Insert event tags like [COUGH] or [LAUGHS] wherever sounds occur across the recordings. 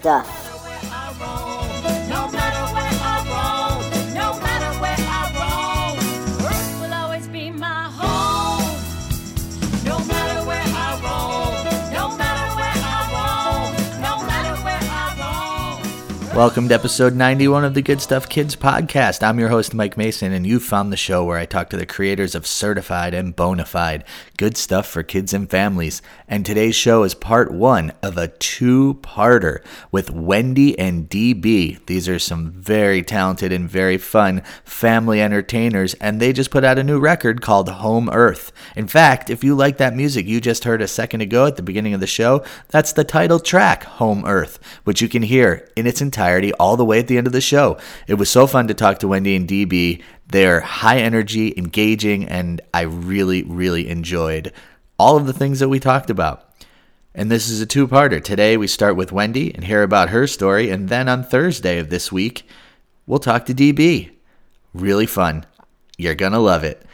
Stuff. Welcome to episode 91 of the Good Stuff Kids podcast. I'm your host, Mike Mason, and you found the show where I talk to the creators of Certified and Bonafide Good Stuff for Kids and Families. And today's show is part one of a two parter with Wendy and DB. These are some very talented and very fun family entertainers, and they just put out a new record called Home Earth. In fact, if you like that music you just heard a second ago at the beginning of the show, that's the title track, Home Earth, which you can hear in its entirety all the way at the end of the show. It was so fun to talk to Wendy and DB. They're high energy, engaging, and I really, really enjoyed all of the things that we talked about. And this is a two parter. Today we start with Wendy and hear about her story, and then on Thursday of this week, we'll talk to DB. Really fun. You're going to love it.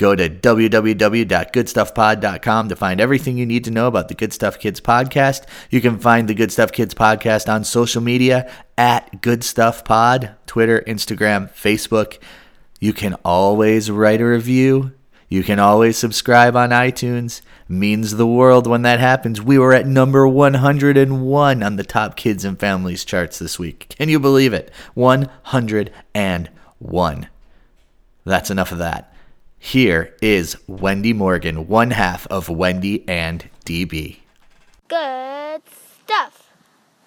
Go to www.goodstuffpod.com to find everything you need to know about the Good Stuff Kids podcast. You can find the Good Stuff Kids podcast on social media at Good Stuff Pod, Twitter, Instagram, Facebook. You can always write a review. You can always subscribe on iTunes. Means the world when that happens. We were at number 101 on the top kids and families charts this week. Can you believe it? 101. That's enough of that. Here is Wendy Morgan, one half of Wendy and DB. Good stuff.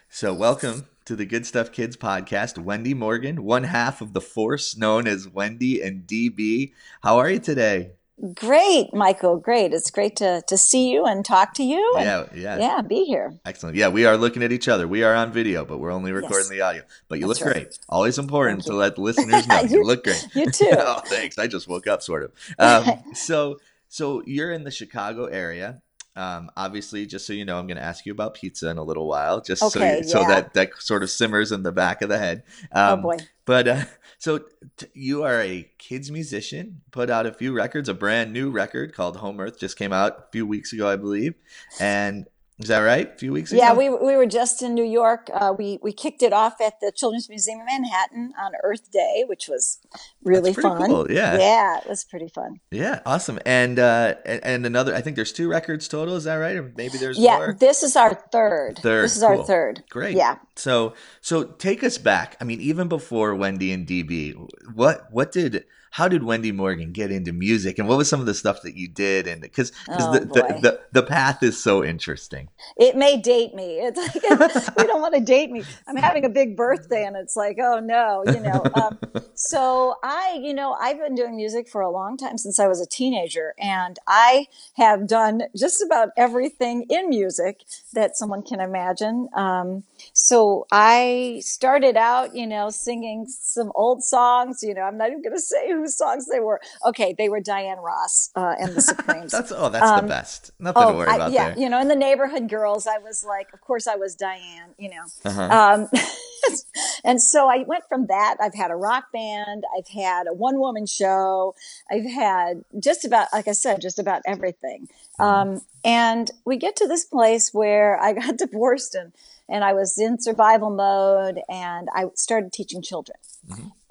So, welcome to the Good Stuff Kids podcast. Wendy Morgan, one half of the force known as Wendy and DB. How are you today? Great, Michael. Great. It's great to, to see you and talk to you. Yeah, yeah. yeah, be here. Excellent. Yeah, we are looking at each other. We are on video, but we're only recording Yes. the audio. But you That's look right. great. Always important to let the listeners [LAUGHS] know you, You- look great. you too. [LAUGHS] oh, thanks. I just woke up, sort of. Um, [LAUGHS] so, so you're in the Chicago area. Um, obviously, just so you know, I'm going to ask you about pizza in a little while, just so Okay, so yeah. that that sort of simmers in the back of the head. Um, oh boy. But uh, so t- you are a kids musician, put out a few records. A brand new record called Home Earth just came out a few weeks ago, I believe. And is that right? A few weeks ago? Yeah, we, we were just in New York. Uh, we we kicked it off at the Children's Museum in Manhattan on Earth Day, which was really fun. cool, yeah. yeah, it was pretty fun. Yeah, awesome. And uh and, and another I think there's two records total, is that right? Or maybe there's Yeah, more. this is our third. Third, This is our third. Great. Yeah. So so take us back. I mean, even before Wendy and DB, what what did how did Wendy Morgan get into music, and what was some of the stuff that you did? And because Oh, the, the, the the path is so interesting. It may date me. It's like [LAUGHS] we don't want to date me. I'm [LAUGHS] having a big birthday, and it's like, oh no, you know. Um, [LAUGHS] so I, you know, I've been doing music for a long time since I was a teenager, and I have done just about everything in music that someone can imagine. Um, so I started out, you know, singing some old songs. You know, I'm not even going to say whose songs they were. Okay, they were Diana Ross uh, and the [LAUGHS] Supremes. That's oh, that's the Um, best. Nothing to worry I- about yeah, there. you know, in the neighborhood girls, I was like, of course, I was Diana, you know. Uh-huh. Um, [LAUGHS] and so I went from that. I've had a rock band, I've had a one woman show, I've had just about, like I said, just about everything. Um, and we get to this place where I got [LAUGHS] divorced and, and I was in survival mode and I started teaching children.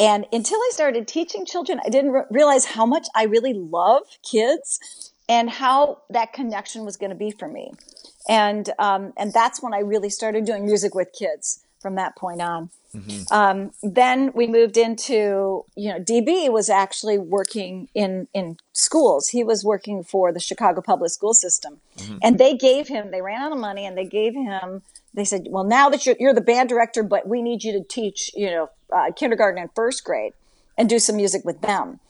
And until I started teaching children, I didn't re- realize how much I really love kids and how that connection was going to be for me. And um, and that's when I really started doing music with kids from that point on. Um, then we moved into you know DB was actually working in in schools. He was working for the Chicago public school system, and they gave him they ran out of money and they gave him they said, well now that you're, you're the band director, but we need you to teach you know uh, kindergarten and first grade and do some music with them.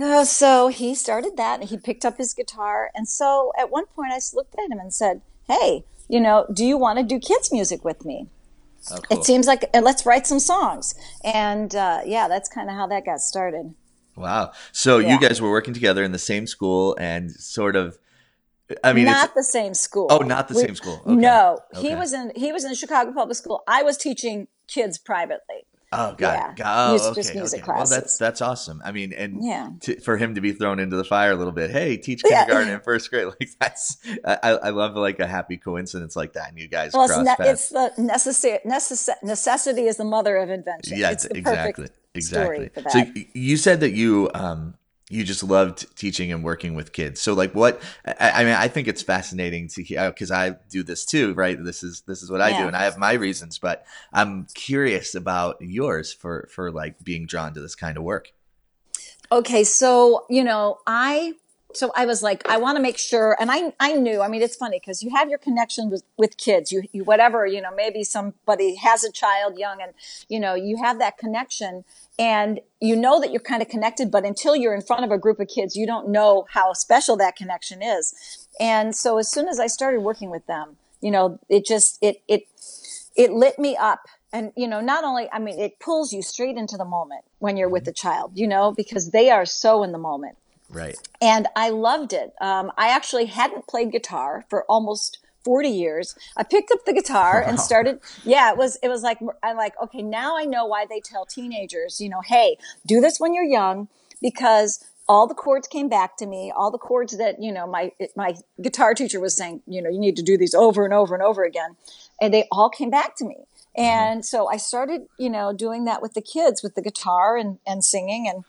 Uh, so he started that and he picked up his guitar. And so at one point I looked at him and said, Hey, you know, do you want to do kids music with me? Oh, cool. It seems like let's write some songs. And uh, yeah, that's kind of how that got started. Wow. So you guys were working together in the same school and sort of I mean not it's the same school. Oh, not the We- same school. Okay. No, he was in he was in Chicago Public School. I was teaching kids privately. Oh, God! Yeah. Oh, Music- okay, just music okay. Well, that's that's awesome. I mean, and Yeah. to, for him to be thrown into the fire a little bit. Hey, teach Yeah. kindergarten in [LAUGHS] first grade. Like that's I, I love like a happy coincidence like that. And you guys Well, it's, cross ne- paths. it's the necessary necess- necessity is the mother of invention. yeah, it's the exactly, perfect exactly. story for that. So you said that you um you just loved teaching and working with kids. So like what I, I mean, I think it's fascinating to hear oh, because I do this too, right? This is this is what I do, and I have my reasons, but I'm curious about yours for for like being drawn to this kind of work. Okay, so you know, I so I was like, I want to make sure, and I I knew. I mean, it's funny because you have your connection with with kids. You you whatever you know, maybe somebody has a child young, and you know, you have that connection, and you know that you're kind of connected. But until you're in front of a group of kids, you don't know how special that connection is. And so as soon as I started working with them, you know, it just it it it lit me up and you know not only i mean it pulls you straight into the moment when you're with mm-hmm. the child you know because they are so in the moment Right. and i loved it. Um, i actually hadn't played guitar for almost 40 years. I picked up the guitar and started yeah it was it was like i'm like okay now i know why they tell teenagers you know hey do this when you're young because all the chords came back to me all the chords that you know my my guitar teacher was saying you know you need to do these over and over and over again and they all came back to me. And so i started you know doing that with the kids with the guitar and and singing and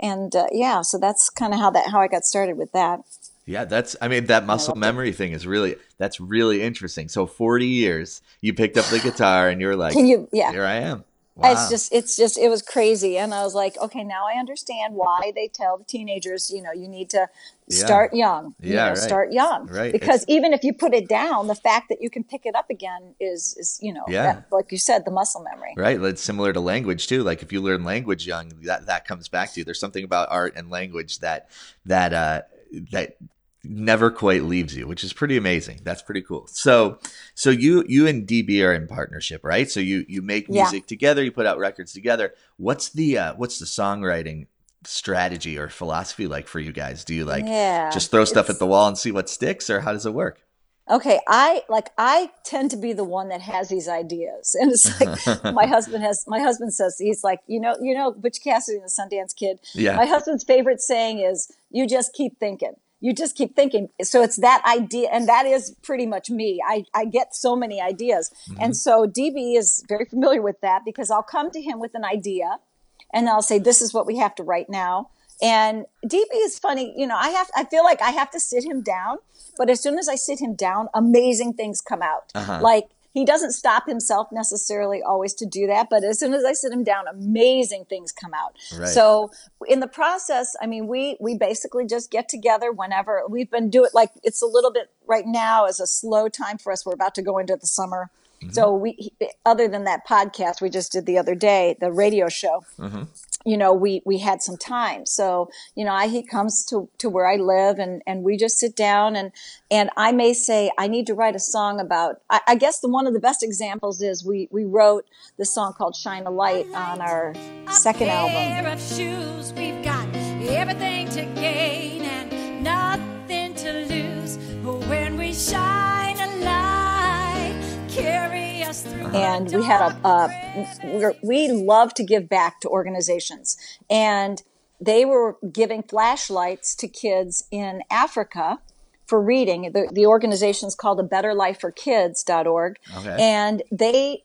and uh, yeah so that's kind of how that how i got started with that Yeah, that's I mean that muscle loved it. memory thing is really that's really interesting. So 40 years you picked up the guitar and you're like can you yeah here I am. Wow. It's just, it's just, it was crazy. And I was like, okay, now I understand why they tell the teenagers, you know, you need to Yeah. start young. you Yeah, know, right. Start young. Right. Because even if you put it down, the fact that you can pick it up again is, is you know, Yeah. that- like you said, the muscle memory. Right, it's similar to language too. Like if you learn language young, that that comes back to you. There's something about art and language that that uh that never quite leaves you, which is pretty amazing. That's pretty cool. So so you you and DB are in partnership, right? So you you make Yeah. music together, you put out records together. What's the uh what's the songwriting strategy or philosophy like for you guys? Do you like Yeah, just throw stuff at the wall and see what sticks or how does it work? Okay, I like I tend to be the one that has these ideas, [LAUGHS] and it's like my [LAUGHS] husband has. My husband says he's like, you know, you know, Butch Cassidy and the Sundance Kid. Yeah. My husband's favorite saying is, "You just keep thinking." You just keep thinking. So it's that idea, and that is pretty much me. I, I get so many ideas, and so DB is very familiar with that because I'll come to him with an idea, and I'll say, "This is what we have to write now." And DB is funny, you know. I have, I feel like I have to sit him down, but as soon as I sit him down, amazing things come out. Uh-huh. Like he doesn't stop himself necessarily always to do that, but as soon as I sit him down, amazing things come out. Right. So in the process, I mean, we we basically just get together whenever we've been do it. Like it's a little bit right now is a slow time for us. We're about to go into the summer. Mm-hmm. So we, other than that podcast we just did the other day, the radio show, Mm-hmm. You know, we, we had some time. So, you know, I, he comes to, to where I live and, and we just sit down and, and I may say, I need to write a song about, I, I guess the one of the best examples is we, we wrote the song called Shine a Light on our second album. of shoes. We've got everything to gain and nothing to lose. But when we shine and we had a, a we're, we love to give back to organizations. And they were giving flashlights to kids in africa for reading. The, the organization is called a better life for kids.org Okay. and they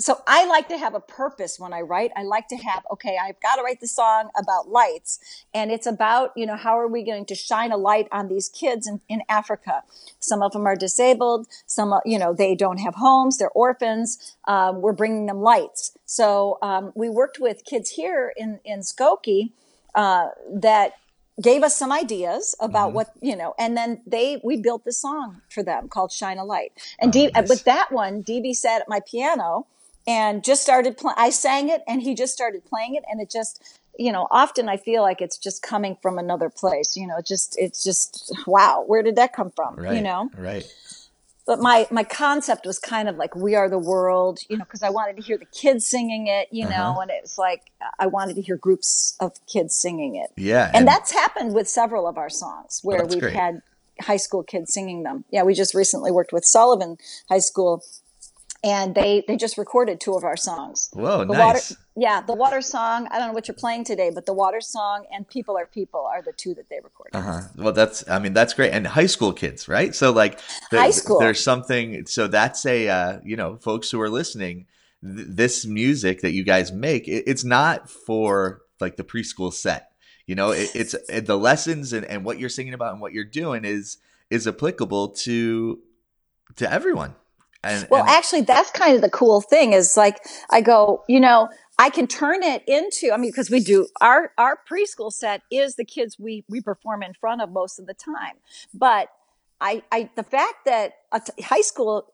so I like to have a purpose when I write. I like to have, okay, I've got to write the song about lights. And it's about, you know, how are we going to shine a light on these kids in, in Africa? Some of them are disabled. Some, uh, you know, they don't have homes. They're orphans. Um, we're bringing them lights. So um, we worked with kids here in, in Skokie uh, that gave us some ideas about what you know and then they we built the song for them called shine a light and D, nice. with that one db sat at my piano and just started playing i sang it and he just started playing it and it just you know often i feel like it's just coming from another place you know just it's just wow where did that come from Right. you know Right. but my my concept was kind of like we are the world you know because i wanted to hear the kids singing it you know Uh-huh. and it's like i wanted to hear groups of kids singing it Yeah. and, that's happened with several of our songs where we've great. had high school kids singing them yeah we just recently worked with sullivan high school and they they just recorded two of our songs. Whoa, the nice. Water, yeah, the water song. I don't know what you're playing today, but the water song and people are people are the two that they recorded. Uh-huh. Well, that's I mean that's great, and high school kids, right? So like High school. there's something. So that's a uh, you know folks who are listening. Th- this music that you guys make, it, it's not for like the preschool set. You know, it, it's it, the lessons and, and what you're singing about and what you're doing is is applicable to to everyone. And, Well, and- actually, that's kind of the cool thing is like, I go, you know, I can turn it into, I mean, because we do our, our preschool set is the kids we, we perform in front of most of the time. But I, I, the fact that a t- high school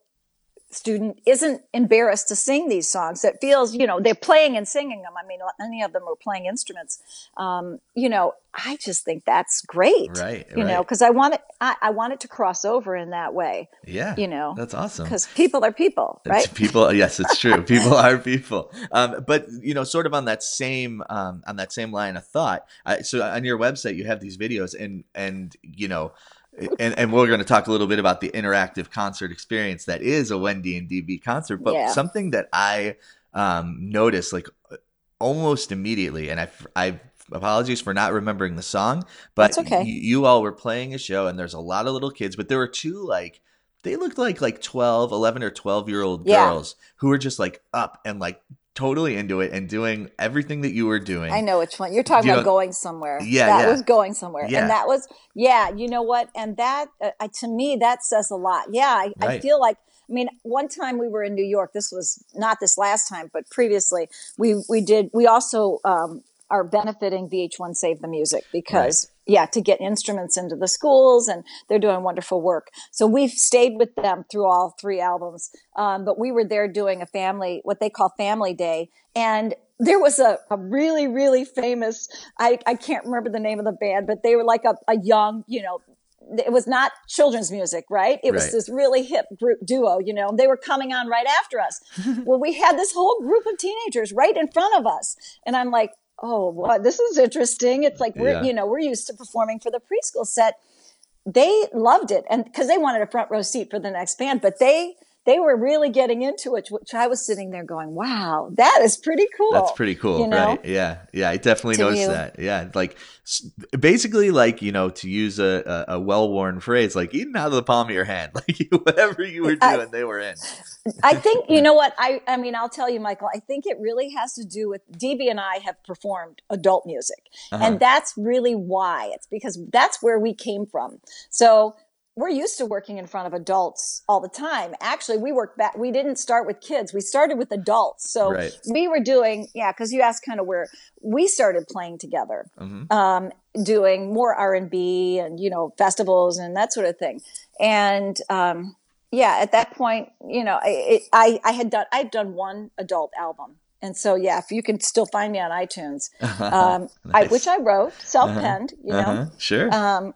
student isn't embarrassed to sing these songs, it feels, you know, they're playing and singing them. I mean, many of them are playing instruments. Um, you know, I just think that's great. Right, You know, because I want it, I, I want it to cross over in that way, yeah, you know, that's awesome. because people are people, It's right? people [LAUGHS] yes it's true people are people um, but you know sort of on that same um, on that same line of thought I, so on your website you have these videos and and you know and, and we're going to talk a little bit about the interactive concert experience that is a wendy and db concert but Yeah. something that i um, noticed like almost immediately and i i apologies for not remembering the song but That's okay. you, you all were playing a show and there's a lot of little kids but there were two like they looked like like 12 11 or 12 year old Yeah. girls who were just like up and like totally into it and doing everything that you were doing I know which one you're talking You about know- going somewhere. Yeah, that yeah. was going somewhere, Yeah. and that was yeah. You know what? And that uh, I- to me that says a lot. Yeah, I, I feel like. I mean, one time we were in New York. This was not this last time, but previously we we did. We also um, are benefiting VH1 Save the Music because yeah, to get instruments into the schools, and they're doing wonderful work. So we've stayed with them through all three albums. Um, but we were there doing a family, what they call Family Day, and there was a, a really, really famous. I, I can't remember the name of the band, but they were like a, a young, you know, it was not children's music, right? It was Right. this really hip group duo, you know, they were coming on right after us. [LAUGHS] well, we had this whole group of teenagers right in front of us. And I'm like, oh? This is interesting. It's like, we're, Yeah. you know, we're used to performing for the preschool set. They loved it. And because they wanted a front row seat for the next band, but they, they were really getting into it, which I was sitting there going, wow, that is pretty cool. That's pretty cool, you know? right? Yeah, yeah, I definitely To noticed you. that. Yeah, like basically, like you know, to use a, a, well-worn phrase, like eating out of the palm of your hand, [LAUGHS] like whatever you were I- doing, they were in. I think you [LAUGHS] know what I I mean I'll tell you Michael I think it really has to do with DB and I have performed adult music Uh-huh. and that's really why it's because that's where we came from so we're used to working in front of adults all the time actually we worked back we didn't start with kids we started with adults so Right. we were doing yeah because you asked kind of where we started playing together Mhm. um, doing more R&B and you know festivals and that sort of thing and um, yeah at that point you know I, I I had done I'd done one adult album and so yeah if you can still find me on iTunes [LAUGHS] um, I, which I wrote self-penned you know Uh-huh. Sure. um,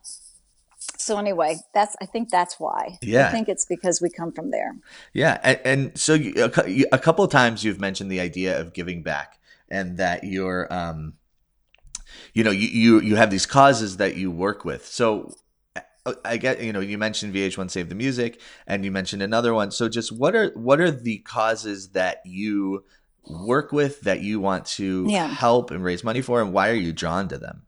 so anyway that's I think that's why Yeah. I think it's because we come from there Yeah, and, and so you, a, a couple of times you've mentioned the idea of giving back, and that you're, um, you know, you you you have these causes that you work with. So uh, I get, you know, you mentioned VH1 Save the Music, and you mentioned another one. So just what are what are the causes that you work with that you want to Yeah. help and raise money for, and why are you drawn to them?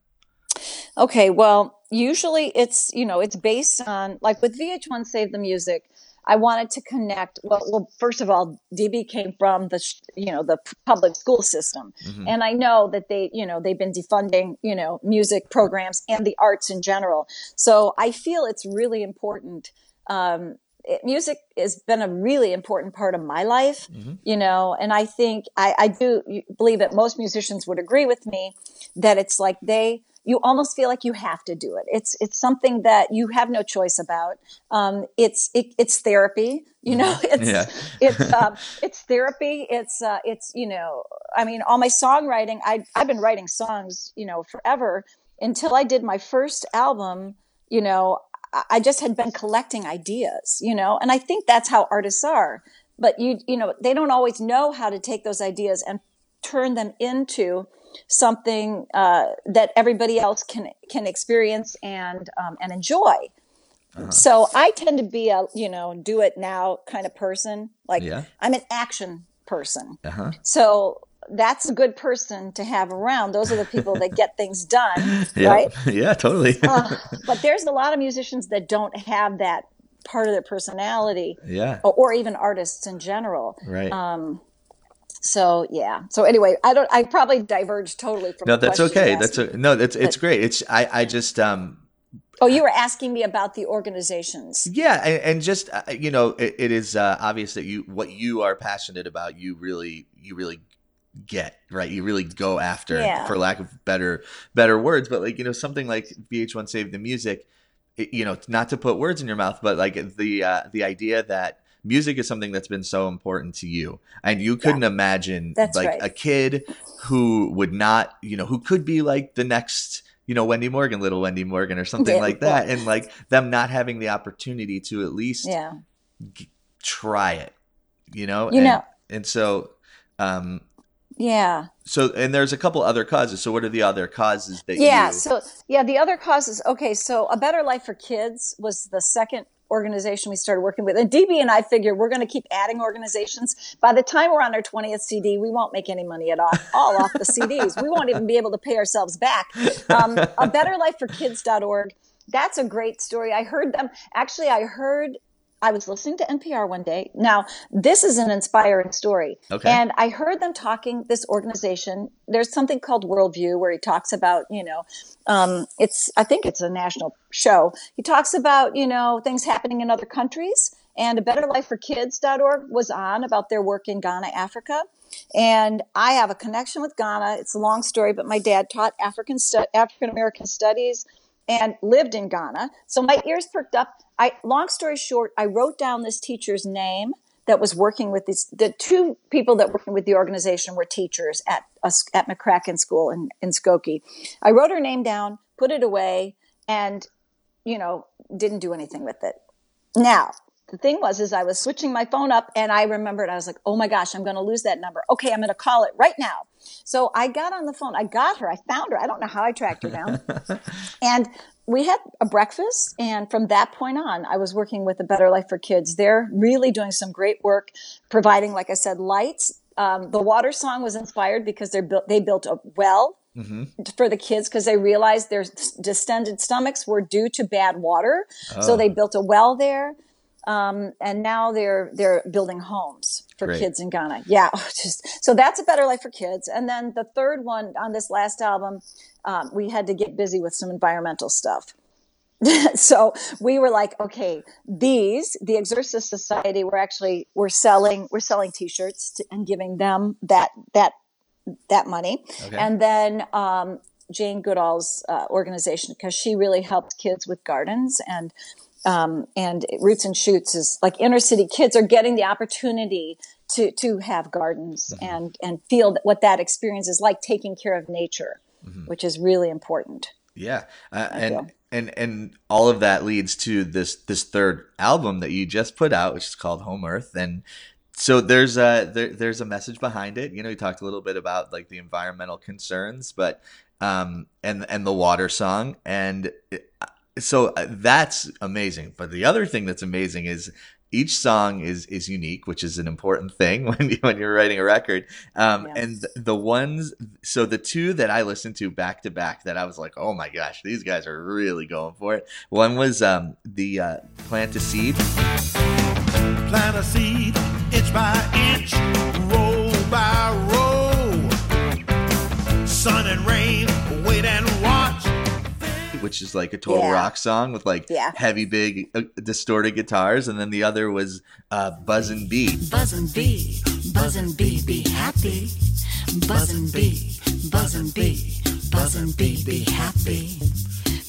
Okay, well, usually it's, you know, it's based on like with VH1 Save the Music, I wanted to connect. Well, well, first of all, DB came from the, you know, the public school system. Mhm. And I know that they, you know, they've been defunding, you know, music programs and the arts in general. So I feel it's really important. Um, it, music has been a really important part of my life, Mhm. you know, and I think I, I do believe that most musicians would agree with me that it's like they, you almost feel like you have to do it. It's it's something that you have no choice about. Um, it's it, it's therapy, you know. It's Yeah. it's [LAUGHS] um, it's therapy. It's uh, it's you know. I mean, all my songwriting. I I've been writing songs, you know, forever until I did my first album. You know, I, I just had been collecting ideas, you know, and I think that's how artists are. But you you know, they don't always know how to take those ideas and turn them into something uh, that everybody else can can experience and um, and enjoy. So I tend to be a, you know, do it now kind of person. Like Yeah. I'm an action person. Uh-huh. So that's a good person to have around. Those are the people that get things [LAUGHS] done, Yeah. right? [LAUGHS] Yeah, totally. Uh, but there's a lot of musicians that don't have that part of their personality yeah. or, or even artists in general. Right. Um, so yeah. So anyway, I don't. I probably diverged totally from. no, that's okay. That's a, no, that's it's great. It's I I just um Oh, you were asking me about the organizations. Yeah, and, and just uh, you know, it, it is uh, obvious that you what you are passionate about, you really you really get right. You really go after, Yeah. for lack of better better words. But like you know, something like VH1 Save the Music, it, you know, not to put words in your mouth, but like the uh, the idea that music is something that's been so important to you, and you couldn't imagine That's like right. a kid who would not, you know, who could be like the next. You know, Wendy Morgan, little Wendy Morgan, or something Yeah, like that, and like them not having the opportunity to at least Yeah. try it you know You and, know- and so um Yeah. so and there's a couple other causes so what are the other causes that Yeah. you So yeah, the other causes. Okay, so a better life for kids was the second organization we started working with, and DB and I figured we're going to keep adding organizations. By the time we're on our twentieth CD, we won't make any money at all, [LAUGHS] all off the CDs. We won't even be able to pay ourselves back. Um, a better life for kids.org. That's a great story. I heard them. Actually, I heard. I was listening to NPR one day. Now, this is an inspiring story. Okay. And I heard them talking, this organization, there's something called Worldview where he talks about, you know, um, it's, I think it's a national show. He talks about, you know, things happening in other countries. And a better life for kids.org was on about their work in Ghana, Africa. And I have a connection with Ghana. It's a long story, but my dad taught African stu- African American studies and lived in Ghana. So my ears perked up. I long story short, I wrote down this teacher's name that was working with these the two people that working with the organization were teachers at at McCracken School in, in Skokie. I wrote her name down, put it away, and you know, didn't do anything with it. Now, the thing was, is I was switching my phone up and I remembered, I was like, oh my gosh, I'm going to lose that number. Okay, I'm going to call it right now. So I got on the phone. I got her. I found her. I don't know how I tracked her down. [LAUGHS] and we had a breakfast. And from that point on, I was working with a Better Life for Kids. They're really doing some great work, providing, like I said, lights. Um, the water song was inspired because they're built, they built a well for the kids because they realized their distended stomachs were due to bad water. So they built a well there. Um, and now they're they're building homes for Great. kids in Ghana. Yeah, [LAUGHS] just so that's a better life for kids. And then the third one on this last album, um, we had to get busy with some environmental stuff. [LAUGHS] so we were like, okay, these the Xerces Society were actually we're selling we're selling T-shirts to, and giving them that that that money, Okay. and then um, Jane Goodall's uh, organization because she really helped kids with gardens and um, and Roots and Shoots is like inner city kids are getting the opportunity to to have gardens Mm-hmm. and and feel that what that experience is like taking care of nature, Mm-hmm. which is really important. yeah uh, feel. and and and all of that leads to this this third album that you just put out which is called home earth and so there's a there, there's a message behind it you know you talked a little bit about like the environmental concerns but um and and the water song and it, so uh, that's amazing but the other thing that's amazing is each song is is unique which is an important thing [LAUGHS] when you when you're writing a record um Yeah. and the ones so the two that i listened to back to back that i was like oh my gosh these guys are really going for it one was um the uh plant a seed Plant a seed inch by inch, row by row. Sun and rain, wait and watch. Which is like a total Yeah. rock song with like Yeah. heavy big uh, distorted guitars and then the other was uh buzz and bee Buzz and bee, buzz and bee, be happy. Buzz and bee, buzz and bee, buzz and bee, be happy.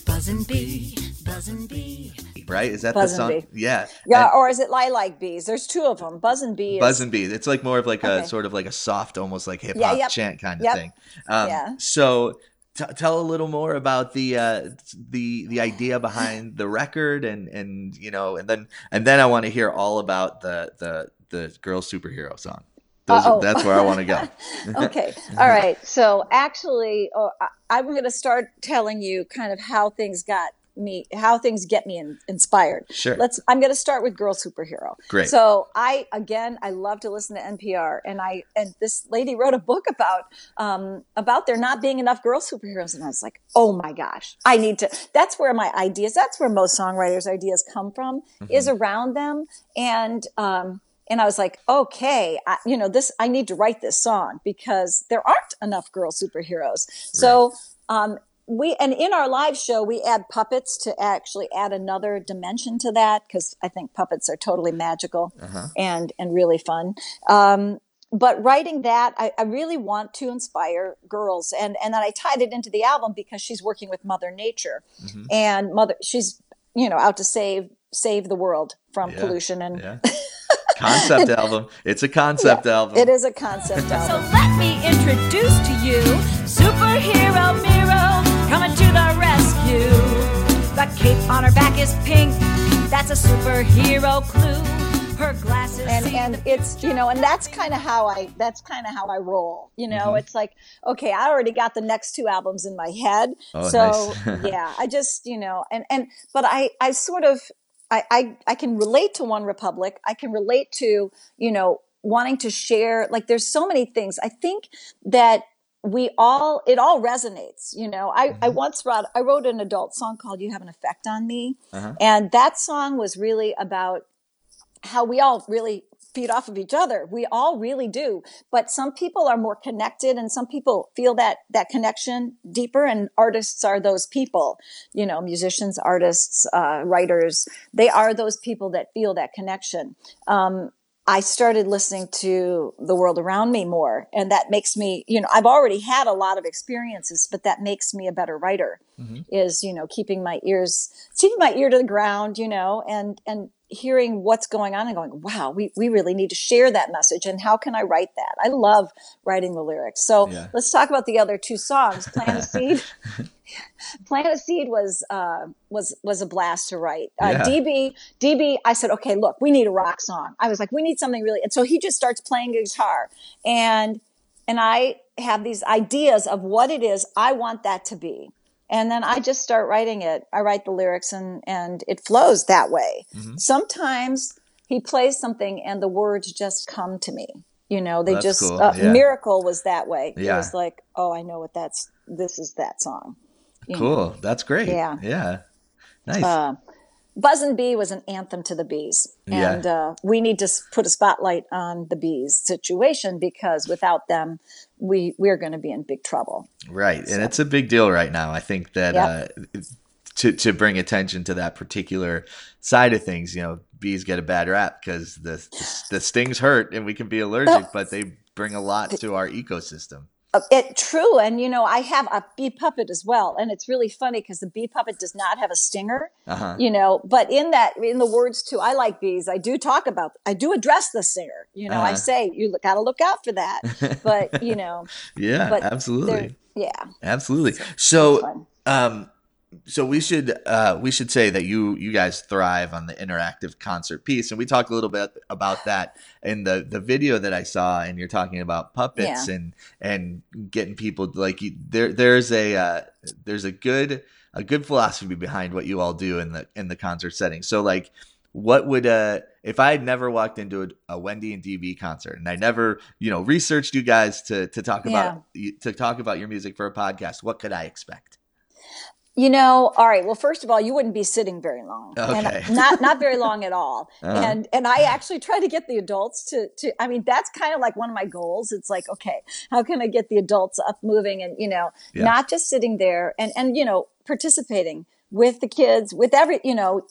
Buzz and bee, buzz and bee. right is that Buzz the song Bee. yeah Yeah, And- or is it lilac bees? There's two of them. Buzz and bee. Is, Buzz and Bee. It's like more of like a sort of like a soft, almost like hip Yeah, hop yep. chant kind of Yep. thing. Um, Yeah. So t- tell a little more about the uh, the the idea behind the record, and and you know, and then and then I want to hear all about the the the girl superhero song. Those, that's where I want to go. [LAUGHS] okay. All right. So actually, oh, I, I'm going to start telling you kind of how things got me how things get me in, inspired. Sure. Let's. I'm going to start with Girl Superhero. Great. So I again, I love to listen to NPR, and I and this lady wrote a book about um, about there not being enough girl superheroes, and I was like, oh my gosh, I need to. That's where my ideas. That's where most songwriters' ideas come from. Is around them, and um, and I was like, okay, I, you know, this, I need to write this song because there aren't enough girl superheroes. So, um, we, and in our live show, we add puppets to actually add another dimension to that because I think puppets are totally mm-hmm. magical uh-huh. and, and really fun. Um, but writing that, I, I really want to inspire girls, and and then I tied it into the album because she's working with Mother Nature, mm-hmm. and mother, she's you know out to save save the world from Yeah, pollution and yeah. [LAUGHS] concept album. It's a concept album. It is a concept album. So let me introduce to you Superhero Miro The cape on her back is pink. That's a superhero clue. Her glasses and and it's you know and that's kind of how i that's kind of how i roll you know Mm-hmm. it's like okay i already got the next two albums in my head Oh, so nice. [LAUGHS] yeah i just you know and and but i i sort of I, I i can relate to one republic i can relate to you know wanting to share like there's so many things i think that we all it all resonates you know i i once wrote i wrote an adult song called you have an effect on me and that song was really about how we all really feed off of each other. We all really do. But some people are more connected and some people feel that, that connection deeper and artists are those people, you know, musicians, artists, uh, writers. They are those people that feel that connection. Um, I started listening to the world around me more. And that makes me, you know, I've already had a lot of experiences, but that makes me a better writer mm-hmm. is, you know, keeping my ears, keeping my ear to the ground, you know, and, and hearing what's going on and going, wow, we, we really need to share that message. And how can I write that? I love writing the lyrics. So Yeah. let's talk about the other two songs. Plant a [LAUGHS] Seed. Plant a Seed was, uh, was, was a blast to write. Uh, Yeah. DB, DB, I said, okay, look, we need a rock song. I was like, we need something really, and so he just starts playing guitar and, and I have these ideas of what it is I want that to be. And then I just start writing it. I write the lyrics and, and it flows that way. Mm-hmm. Sometimes he plays something and the words just come to me. You know, they That's just, cool. uh, Yeah. Miracle was that way. It Yeah. was like, oh, I know what that's, this is that song. You know. cool. That's great. Yeah. Yeah. Nice. Uh, Buzz and Bee was an anthem to the bees. Yeah. And uh, we need to put a spotlight on the bees situation because without them, we, we're going to be in big trouble. Right, and it's a big deal right now. I think that Yep. uh, to to bring attention to that particular side of things, you know, bees get a bad rap because the, the the stings hurt and we can be allergic, but they bring a lot to our ecosystem. Uh, It true, and you know I have a bee puppet as well, and it's really funny because the bee puppet does not have a stinger, Uh-huh. you know. But in that, in the words too, I like bees. I do talk about, I do address the stinger. You know, I Uh-huh. say you got to look out for that. [LAUGHS] But you know, Yeah, but absolutely. yeah, Absolutely. So, fun. um, so we should uh, we should say that you you guys thrive on the interactive concert piece, and we talked a little bit about that in the the video that I saw, and you're talking about puppets Yeah. and and getting people like you, there. There's a uh, there's a good a good philosophy behind what you all do in the in the concert setting. So like. What would uh if I had never walked into a, a Wendy and DB concert and I never you know researched you guys to to talk about to talk about your music for a podcast, what could I expect? You know, all right. Well, first of all, you wouldn't be sitting very long, Okay. and [LAUGHS] not not very long at all. [LAUGHS] Uh-huh. And and I actually try to get the adults to to. I mean, that's kind of like one of my goals. It's like, okay, how can I get the adults up moving and you know, Yeah. not just sitting there and and you know, participating with the kids, with every you know,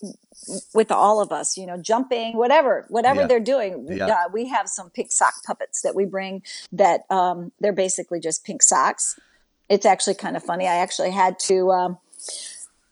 with all of us, you know, jumping, whatever, whatever Yeah. they're doing. Yeah. Uh, we have some pink sock puppets that we bring that um, they're basically just pink socks. It's actually kind of funny. I actually had to. Um,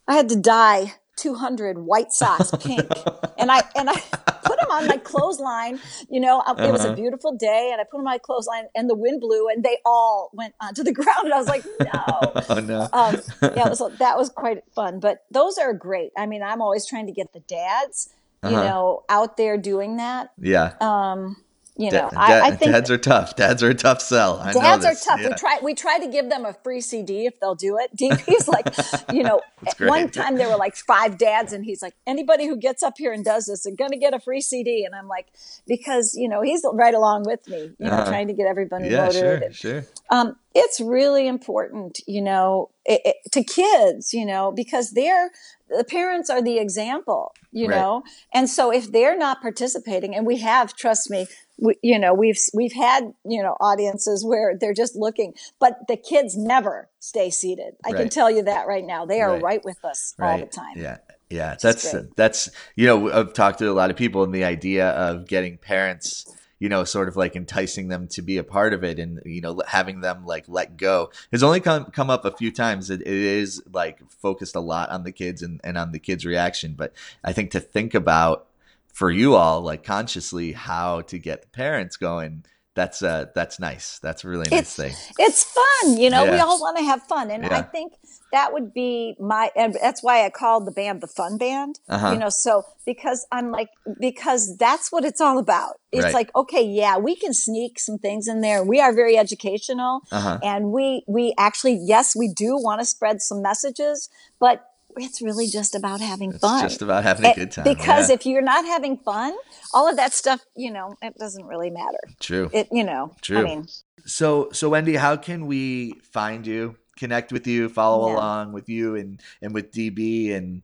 I had to dye 200 white socks pink, and I and I [LAUGHS] put them on my clothesline. You know, um, it was Uh-huh. a beautiful day, and I put them on my clothesline, and the wind blew, and they all went onto the [LAUGHS] ground. And I was like, no. [LAUGHS] Oh no. Um, yeah, was, that was quite fun. But those are great. I mean, I'm always trying to get the dads, you Uh-huh. know, out there doing that. yeah. Um, you Da- know, I, I think dads are tough. Dads are a tough sell. I know dads are tough. Yeah. We try we try to give them a free CD if they'll do it. DB's like, [LAUGHS] you know, one time there were like five dads, and he's like, anybody who gets up here and does this is going to get a free CD. And I'm like, because you know he's right along with me, you know, Uh-huh. trying to get everybody Yeah, voted. sure, and- sure. um, it's really important, you know, it, it, to kids, you know, because they're the parents are the example, you Right. know, and so if they're not participating, and we have, trust me, we, you know, we've we've had you know audiences where they're just looking, but the kids never stay seated. I can tell you that right now. They are Right. right, with us all the time. Yeah. Yeah. That's, that's, you know, I've talked to a lot of people and the idea of getting parents, you know, sort of like enticing them to be a part of it and, you know, having them like let go has only come, come up a few times. It, it is like focused a lot on the kids and, and on the kids' reaction. But I think to think about for you all, like consciously how to get the parents going, that's, uh, that's nice. That's a really nice it's thing. it's fun you know we all want to have fun and i think that would be my and that's why i called the band the fun band Uh-huh. you know so because i'm like because that's what it's all about it's Right. like okay yeah we can sneak some things in there we are very educational Uh-huh. and we we actually yes we do want to spread some messages but it's really just about having It's fun just about having a Eh, good time. because yeah. if you're not having fun all of that stuff you know it doesn't really matter True. it you know i True. mean So, so Wendy, how can we find you, connect with you, follow Yeah. along with you, and and with DB and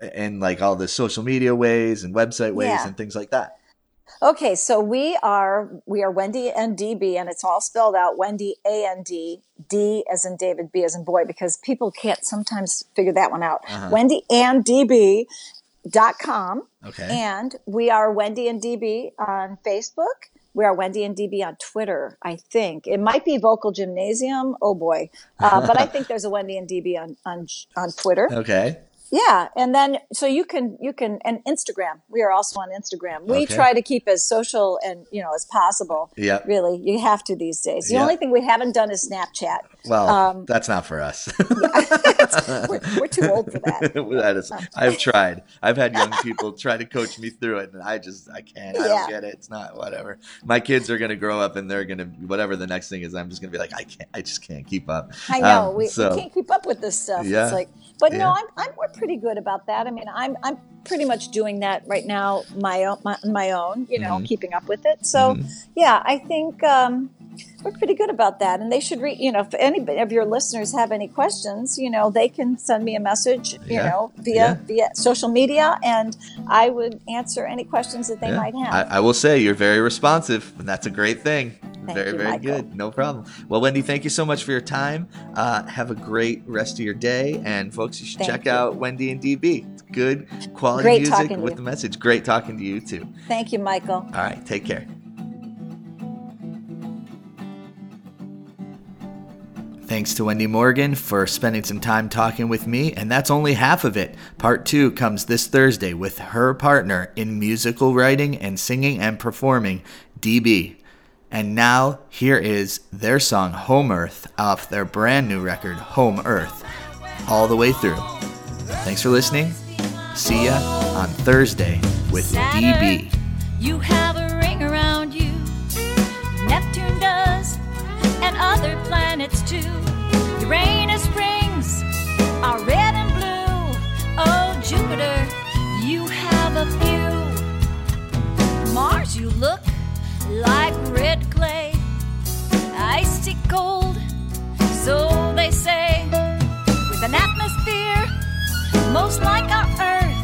and like all the social media ways and website ways Yeah. and things like that? Okay, so we are we are Wendy and DB, and it's all spelled out Wendy A N D D as in David, B as in boy, because people can't sometimes figure that one out. Uh-huh. Wendy and DB dot com, Okay. and we are Wendy and DB on Facebook. We are Wendy and DB on Twitter. I think it might be Vocal Gymnasium. Oh boy, uh, but I think there's a Wendy and DB on on on Twitter. [LAUGHS] okay. Yeah, and then so you can you can and Instagram. We are also on Instagram. We Okay. try to keep as social and you know as possible. Yeah, Really, you have to these days. The Yep. only thing we haven't done is Snapchat. Well, Um, that's not for us. [LAUGHS] We're, we're too old for that. [LAUGHS] that is, I've tried. I've had young people try to coach me through it, and I just I can't. I Yeah. don't get it. It's not whatever. My kids are gonna grow up, and they're gonna whatever the next thing is. I'm just gonna be like, I can't. I just can't keep up. I know Um, we, so- we can't keep up with this stuff. Yeah. It's like, but Yeah. no, I'm, I'm we're pretty good about that. I mean, I'm I'm pretty much doing that right now, my own my, my own. You know, Mhm. keeping up with it. So Mhm. yeah, I think. um we're pretty good about that, and they should read. You know, if any of your listeners have any questions, you know, they can send me a message. You Yeah. know, via Yeah. via social media, and I would answer any questions that they Yeah. might have. I, I will say you're very responsive, and that's a great thing. Thank very, you, very Michael. good. No problem. Well, Wendy, thank you so much for your time. Uh, have a great rest of your day, and folks, you should Thank check you. out Wendy and DB. It's good quality Great music with the message. Great talking to you too. Thank you, Michael. All right, take care. Thanks to Wendy Morgan for spending some time talking with me, and that's only half of it. Part two comes this Thursday with her partner in musical writing and singing and performing, DB. And now, here is their song Home Earth off their brand new record, Home Earth, all the way through. Thanks for listening. See ya on Thursday with Saturn, DB. You have a ring around you. Neptune other planets too. Uranus rings are red and blue. Oh, Jupiter, you have a few. Mars, you look like red clay, icy cold. So they say, with an atmosphere most like our Earth,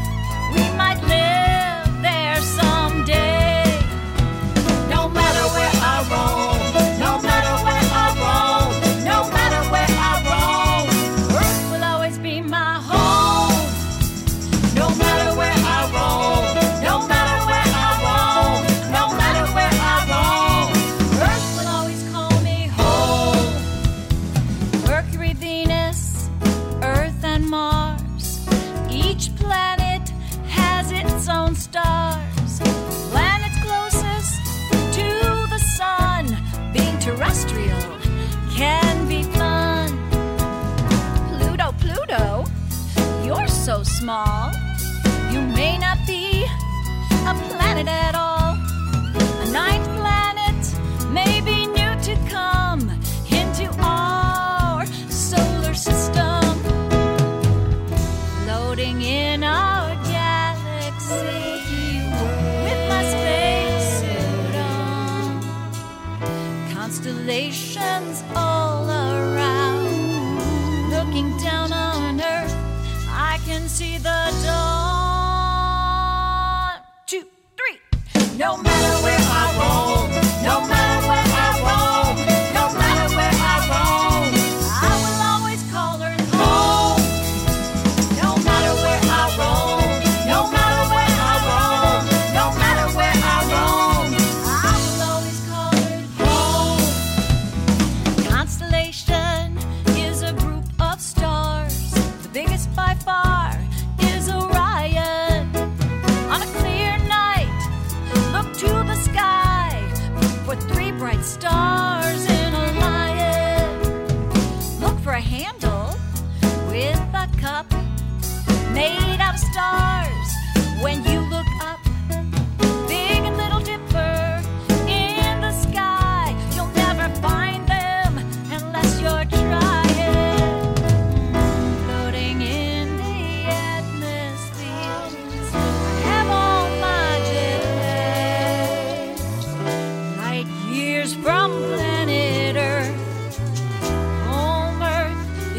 we might live so small. You may not be a planet at all.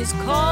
Is calling